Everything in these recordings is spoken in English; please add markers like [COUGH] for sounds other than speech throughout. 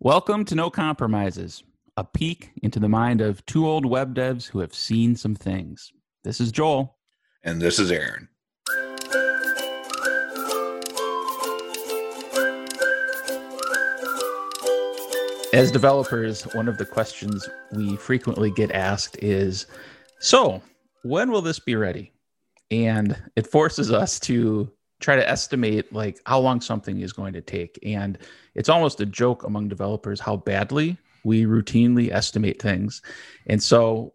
Welcome to No Compromises, a peek into the mind of two old web devs who have seen some things. This is Joel. And this is Aaron. As developers, one of the questions we frequently get asked is So, when will this be ready? And it forces us to try to estimate like how long something is going to take and it's almost a joke among developers how badly we routinely estimate things and so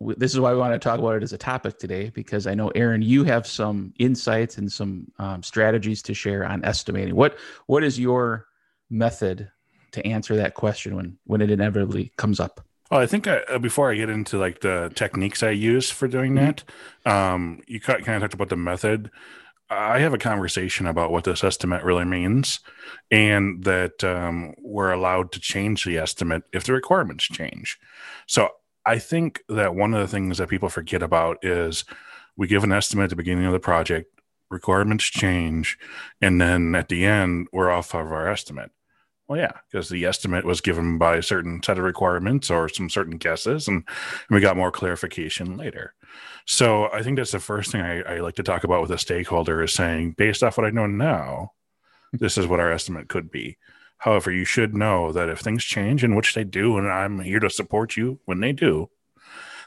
this is why we want to talk about it as a topic today because i know aaron you have some insights and some um, strategies to share on estimating what what is your method to answer that question when when it inevitably comes up well, I think I, uh, before I get into like the techniques I use for doing Mm-hmm. that, um, you kind of talked about the method. I have a conversation about what this estimate really means, and that um, we're allowed to change the estimate if the requirements change. So I think that one of the things that people forget about is we give an estimate at the beginning of the project, requirements change, and then at the end we're off of our estimate. Well, yeah, because the estimate was given by a certain set of requirements or some certain guesses, and, and we got more clarification later. So I think that's the first thing I, I like to talk about with a stakeholder is saying, based off what I know now, hmm. this is what our estimate could be. However, you should know that if things change, in which they do, and I'm here to support you when they do,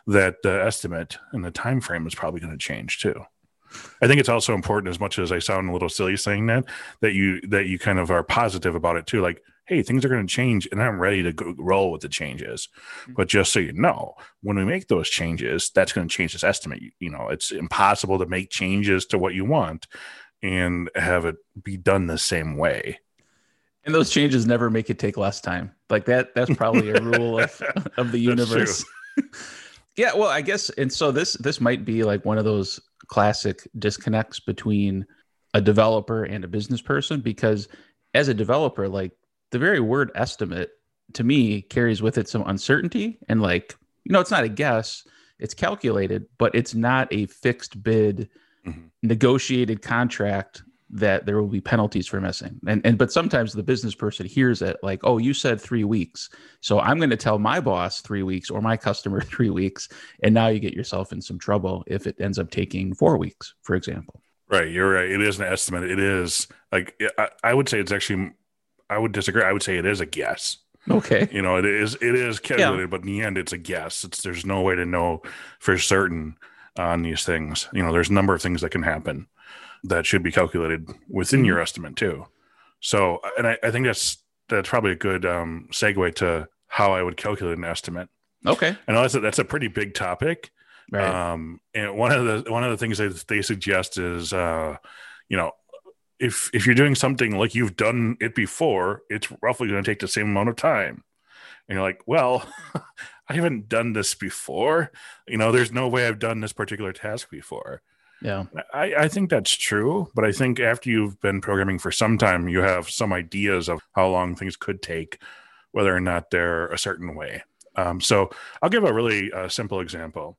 that the estimate and the time frame is probably going to change too. I think it's also important, as much as I sound a little silly saying that, that you that you kind of are positive about it too. Like, hey, things are going to change, and I'm ready to go, roll with the changes. Mm-hmm. But just so you know, when we make those changes, that's going to change this estimate. You, you know, it's impossible to make changes to what you want and have it be done the same way. and those changes never make it take less time like that that's probably a [LAUGHS] rule of of the universe [LAUGHS] yeah well i guess and so this this might be like one of those classic disconnects between a developer and a business person because as a developer like the very word estimate to me carries with it some uncertainty and like you know it's not a guess it's calculated but it's not a fixed bid Mhm. negotiated contract that there will be penalties for missing. And and but sometimes the business person hears it like, "Oh, you said 3 weeks. So I'm going to tell my boss 3 weeks or my customer [LAUGHS] 3 weeks." And now you get yourself in some trouble if it ends up taking 4 weeks, for example. Right, you're right. It is an estimate. It is like I, I would say it's actually. I would disagree. I would say it is a guess. Okay. You know, it is it is calculated, but in the end, it's a guess. It's there's no way to know for certain on these things. You know, there's a number of things that can happen that should be calculated within your estimate too. So, and I, I think that's that's probably a good um, segue to how I would calculate an estimate. Okay. I know that's a, that's a pretty big topic. Right. Um, and one of the one of the things that they suggest is, uh, you know, if if you're doing something like you've done it before, it's roughly going to take the same amount of time. And you're like, well, [LAUGHS] I haven't done this before. You know, there's no way I've done this particular task before. Yeah. I, I think that's true, but I think after you've been programming for some time, you have some ideas of how long things could take, whether or not they're a certain way. Um, so I'll give a really uh, simple example.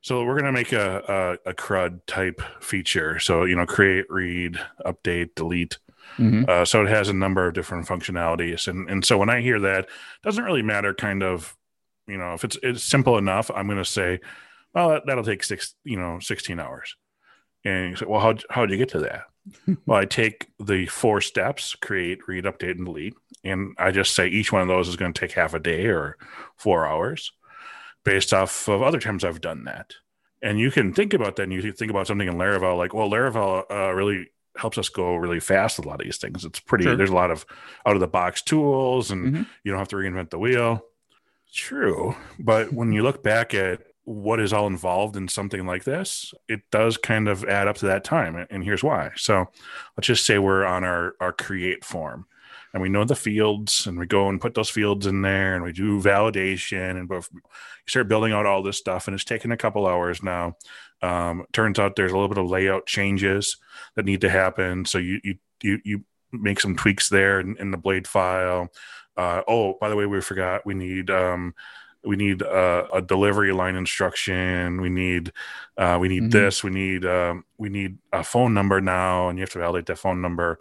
So we're going to make a, a, a CRUD type feature. So, you know, create, read, update, delete. Mhm. Uh, so it has a number of different functionalities. And, and so when I hear that, it doesn't really matter kind of, you know, if it's, it's simple enough, I'm going to say, well, that, that'll take six, you know, 16 hours. And you say, well, how, how'd you get to that? [LAUGHS] well, I take the four steps, create, read, update, and delete. And I just say each one of those is going to take half a day or four hours based off of other times I've done that. And you can think about that and you think about something in Laravel, like, well, Laravel uh, really helps us go really fast with a lot of these things. It's pretty, Sure. there's a lot of out of the box tools and Mhm. you don't have to reinvent the wheel. True. But when you look back at what is all involved in something like this, it does kind of add up to that time. And here's why. So let's just say we're on our, our create form and we know the fields and we go and put those fields in there and we do validation and both you start building out all this stuff and it's taken a couple hours now. Um, turns out there's a little bit of layout changes that need to happen. So you, you, you, you make some tweaks there in, in the blade file. Uh, oh, by the way, we forgot we need um, we need uh, a delivery line instruction. We need uh, we need Mhm. this. We need um, we need a phone number now, and you have to validate that phone number.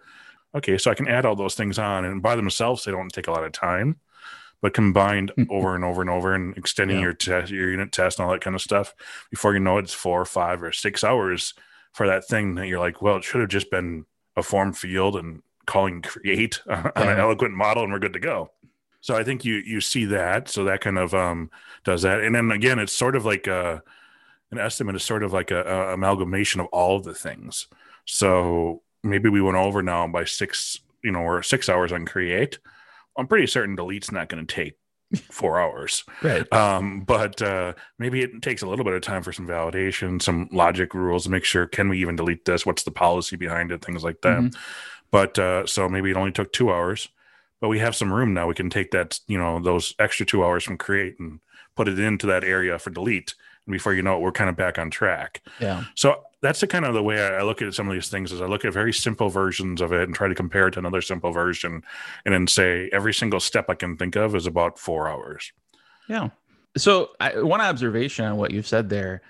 okay, so I can add all those things on, and by themselves, they don't take a lot of time. But combined [LAUGHS] over and over and over, and extending Yeah. your test, your unit test, and all that kind of stuff, before you know it, it's four or five or six hours for that thing that you're like, well, it should have just been a form field and calling create [LAUGHS] on an eloquent model, and we're good to go. So I think you you see that, so that kind of um, does that, and then again, it's sort of like a, an estimate is sort of like a, a amalgamation of all of the things. So maybe we went over now by six, you know, or six hours on create. I'm pretty certain delete's not going to take four hours. [LAUGHS] Right. Um, but uh, maybe it takes a little bit of time for some validation, some logic rules to make sure can we even delete this? What's the policy behind it? Things like that. Mhm. But uh, so maybe it only took two hours, but we have some room now. We can take that, you know, those extra two hours from create and put it into that area for delete. And before you know it, we're kind of back on track. Yeah. So that's the kind of the way I look at some of these things is I look at very simple versions of it and try to compare it to another simple version and then say every single step I can think of is about four hours. Yeah. So, I, one observation on what you've said there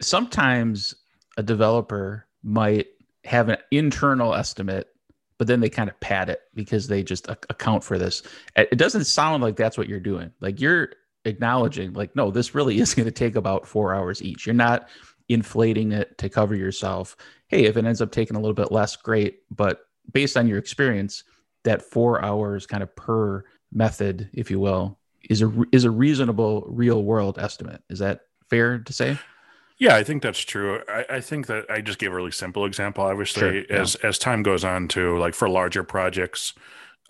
sometimes a developer might have an internal estimate, but then they kind of pad it because they just ac- account for this. It it doesn't sound like that's what you're doing. Like you're acknowledging, like, no, this really [LAUGHS] is going to take about four hours each. You're not inflating it to cover yourself. Hey, if it ends up taking a little bit less, great. But based on your experience, that four hours kind of per method, if you will, is a is a reasonable real world estimate. Is that fair to say? Yeah, I think that's true. I, I think that I just gave a really simple example. Obviously, Sure, yeah. as as time goes on, to like for larger projects,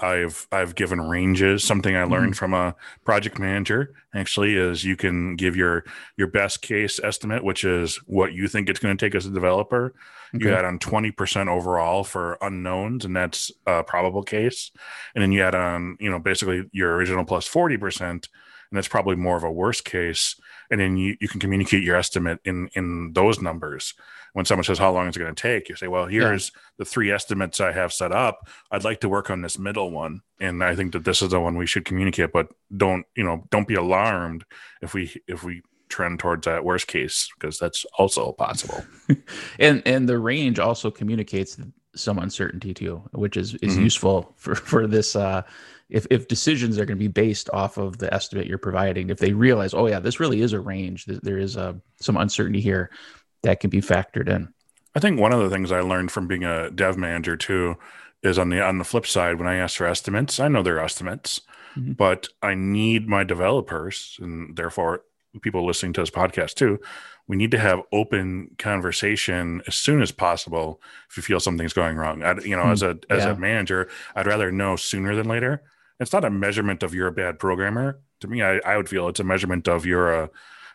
I've I've given ranges. Something I learned Mm-hmm. from a project manager actually is you can give your your best case estimate, which is what you think it's going to take as a developer. You add on twenty percent overall for unknowns, and that's a probable case. And then you add on, you know, basically your original plus forty percent, and that's probably more of a worst case and then you, you can communicate your estimate in in those numbers. When someone says how long is it going to take? you say well here's the three estimates i have set up. I'd like to work on this middle one and i think that this is the one we should communicate but don't you know don't be alarmed if we if we trend towards that worst case because that's also possible. [LAUGHS] And and the range also communicates some uncertainty too, which is is Mhm. useful for for this. Uh, if if decisions are going to be based off of the estimate you're providing, if they realize, oh yeah, this really is a range, th- there is uh, some uncertainty here, that can be factored in. I think one of the things I learned from being a dev manager too is on the on the flip side when I ask for estimates, I know they're estimates, Mhm. but I need my developers and therefore people listening to this podcast too. We need to have open conversation as soon as possible if you feel something's going wrong. I, you know, Hmm, as a as yeah. a manager, I'd rather know sooner than later. It's not a measurement of you're a bad programmer. To me, I, I would feel it's a measurement of you're a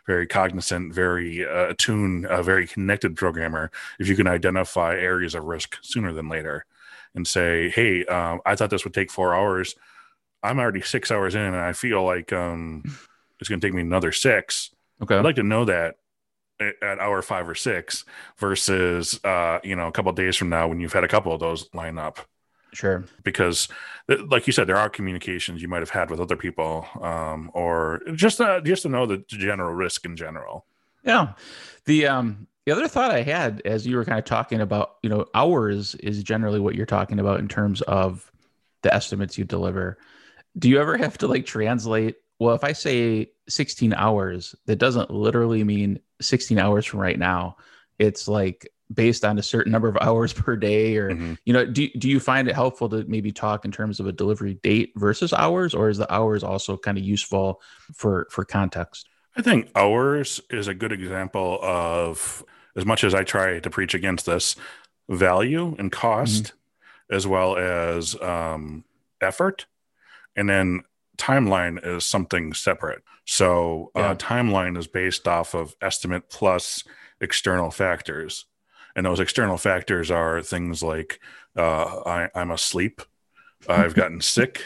very cognizant, very uh, attuned, very connected programmer. If you can identify areas of risk sooner than later, and say, "Hey, um, I thought this would take four hours. I'm already six hours in, and I feel like um, it's going to take me another six. Okay. I'd like to know that at, hour five or six versus uh, you know a couple of days from now when you've had a couple of those line up." sure. because like you said there are communications you might have had with other people um, or just uh, just to know the general risk in general Yeah. The um the other thought I had as you were kind of talking about, you know, hours is generally what you're talking about in terms of the estimates you deliver. Do you ever have to like translate? Well, if I say 16 hours, that doesn't literally mean 16 hours from right now. It's like based on a certain number of [LAUGHS] hours per day or Mhm. you know do, do you find it helpful to maybe talk in terms of a delivery date versus hours or is the hours also kind of useful for for context i think hours is a good example of as much as i try to preach against this value and cost as well as um, effort and then timeline is something separate so Yeah. uh, timeline is based off of estimate plus external factors and those external factors are things like uh, I, i'm asleep i've [LAUGHS] gotten sick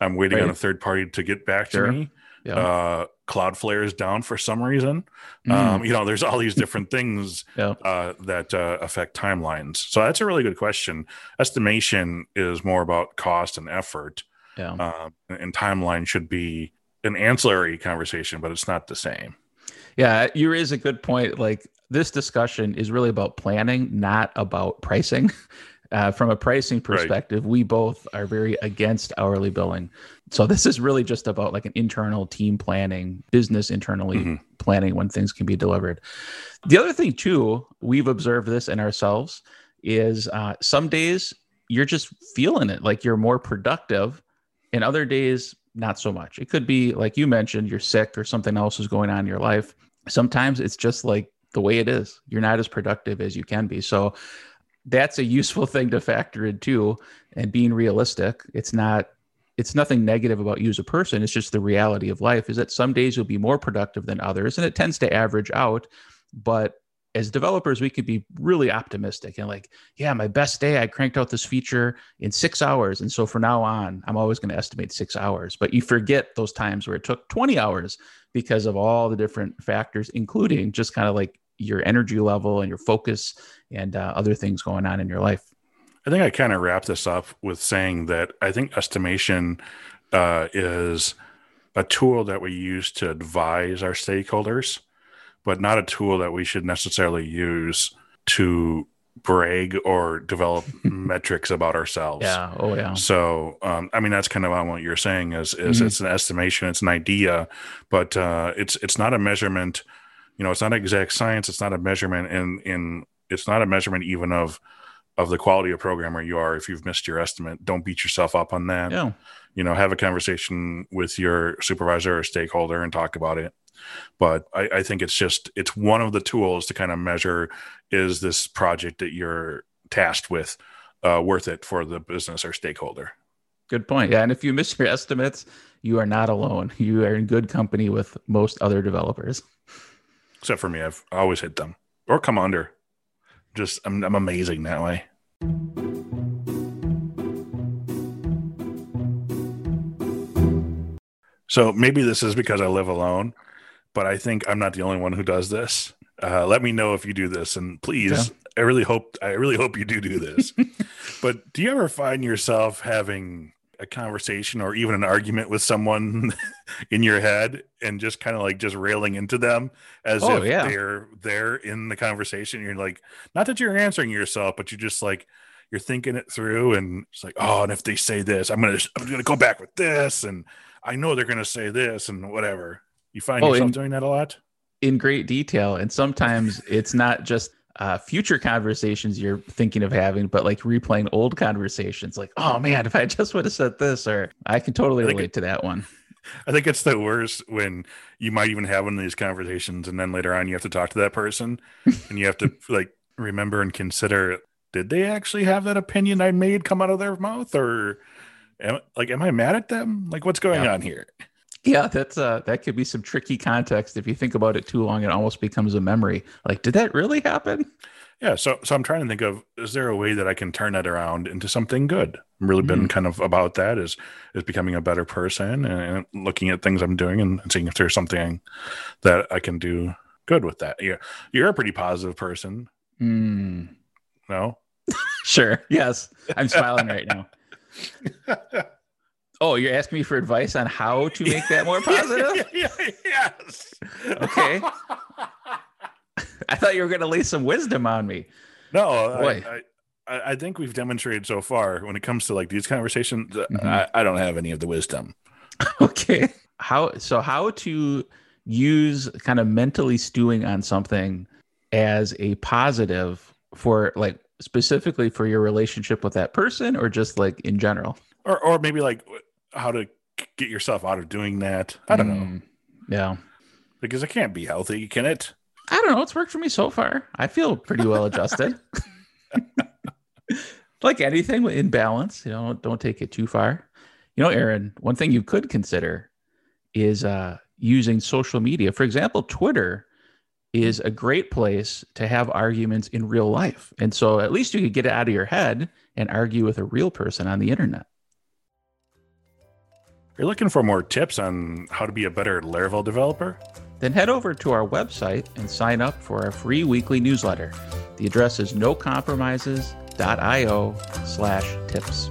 i'm waiting on a third party to get back Sure. to me yeah uh, Cloudflare is down for some reason. Mm. Um, you know, there's all these different things [LAUGHS] Yeah. uh, that uh, affect timelines. So that's a really good question. Estimation is more about cost and effort, yeah uh, and timeline should be an ancillary conversation, but it's not the same. Yeah, you raise a good point. Like this discussion is really about planning, not about pricing. [LAUGHS] Uh, from a pricing perspective, right. we both are very against hourly billing. So this is really just about like an internal team planning, business internally mm-hmm. planning when things can be delivered. The other thing too, we've observed this in ourselves is uh, some days you're just feeling it, like you're more productive, and other days not so much. It could be like you mentioned, you're sick or something else is going on in your life. Sometimes it's just like the way it is. You're not as productive as you can be. So that's a useful [LAUGHS] thing to factor in too. And being realistic, it's not it's nothing negative about you as a person. It's just the reality of life is that some days you'll be more productive than others, and it tends to average out. But as developers, we could be really optimistic and like, yeah, my best day, I cranked out this feature in six hours. And so from now on, I'm always going to estimate six hours. But you forget those times where it took 20 hours because of all the different factors, including just kind of like your energy level and your focus and uh, other things going on in your life. I think I kind of wrap this up with saying that I think estimation uh, is a tool that we use to advise our stakeholders but not a tool that we should necessarily use to brag or develop [LAUGHS] metrics about ourselves. Yeah. Oh, yeah. So, um, I mean, that's kind of what you're saying is, is mm-hmm. it's an estimation, it's an idea, but uh, it's it's not a measurement. You know, it's not exact science. It's not a measurement, and in, in it's not a measurement even of of the quality of programmer you are. If you've missed your estimate, don't beat yourself up on that. Yeah. You know, have a conversation with your supervisor or stakeholder and talk about it but I, I think it's just it's one of the tools to kind of measure is this project that you're tasked with uh, worth it for the business or stakeholder. Good point. Yeah, and if you miss your estimates, you are not alone. You are in good company with most other developers. Except for me, I've always hit them or come under. Just I'm, I'm amazing that way. So maybe this is because I live alone, but I think I'm not the only one who does this. Uh, let me know if you do this, and please, yeah. I really hope I really hope you do do this. [LAUGHS] but do you ever find yourself having a conversation or even an argument with someone [LAUGHS] in your head and just kind of like just railing into them as oh, if yeah. they're there in the conversation? You're like, not that you're answering yourself, but you're just like you're thinking it through, and it's like, oh, and if they say this, I'm gonna I'm gonna go back with this, and I know they're gonna say this, and whatever. You find oh, yourself in, doing that a lot? In great detail. And sometimes it's not just uh, future conversations you're thinking of having, but like replaying old conversations. Like, oh man, if I just would have said this, or I can totally relate it, to that one. I think it's the worst when you might even have one of these conversations, and then later on you have to talk to that person, [LAUGHS] and you have to like remember and consider: did they actually have that opinion I made come out of their mouth, or am, like, am I mad at them? Like, what's going yeah. on here? Yeah, that's uh that could be some tricky context. If you think about it too long, it almost becomes a memory. Like, did that really happen? Yeah, so so I'm trying to think of is there a way that I can turn that around into something good? I've really been mm. kind of about that is is becoming a better person and looking at things I'm doing and, seeing if there's something that I can do good with that. Yeah, you're a pretty positive person. Mm. No. [LAUGHS] sure. Yes, I'm smiling right now. [LAUGHS] Oh, you're asking me for advice on how to make that more [LAUGHS] positive? yes. Okay. [LAUGHS] I thought you were going to lay some wisdom on me. No, I, I, I, think we've demonstrated so far when it comes to like these conversations. Mm-hmm. I, I don't have any of the wisdom. [LAUGHS] okay. How so? How to use kind of mentally stewing on something as a positive for like specifically for your relationship with that person or just like in general? Or, or maybe like how to get yourself out of doing that. I don't mm, know. Yeah. Because it can't be healthy, can it? I don't know. It's worked for me so far. I feel pretty well adjusted. [LAUGHS] [LAUGHS] like anything in balance, you know, don't take it too far. You know, Aaron, one thing you could consider is uh, using social media. For example, Twitter is a great place to have arguments in real life. And so at least you could get it out of your head and argue with a real person on the internet you're looking for more tips on how to be a better Laravel developer? Then head over to our website and sign up for our free weekly newsletter. The address is nocompromises.io slash tips.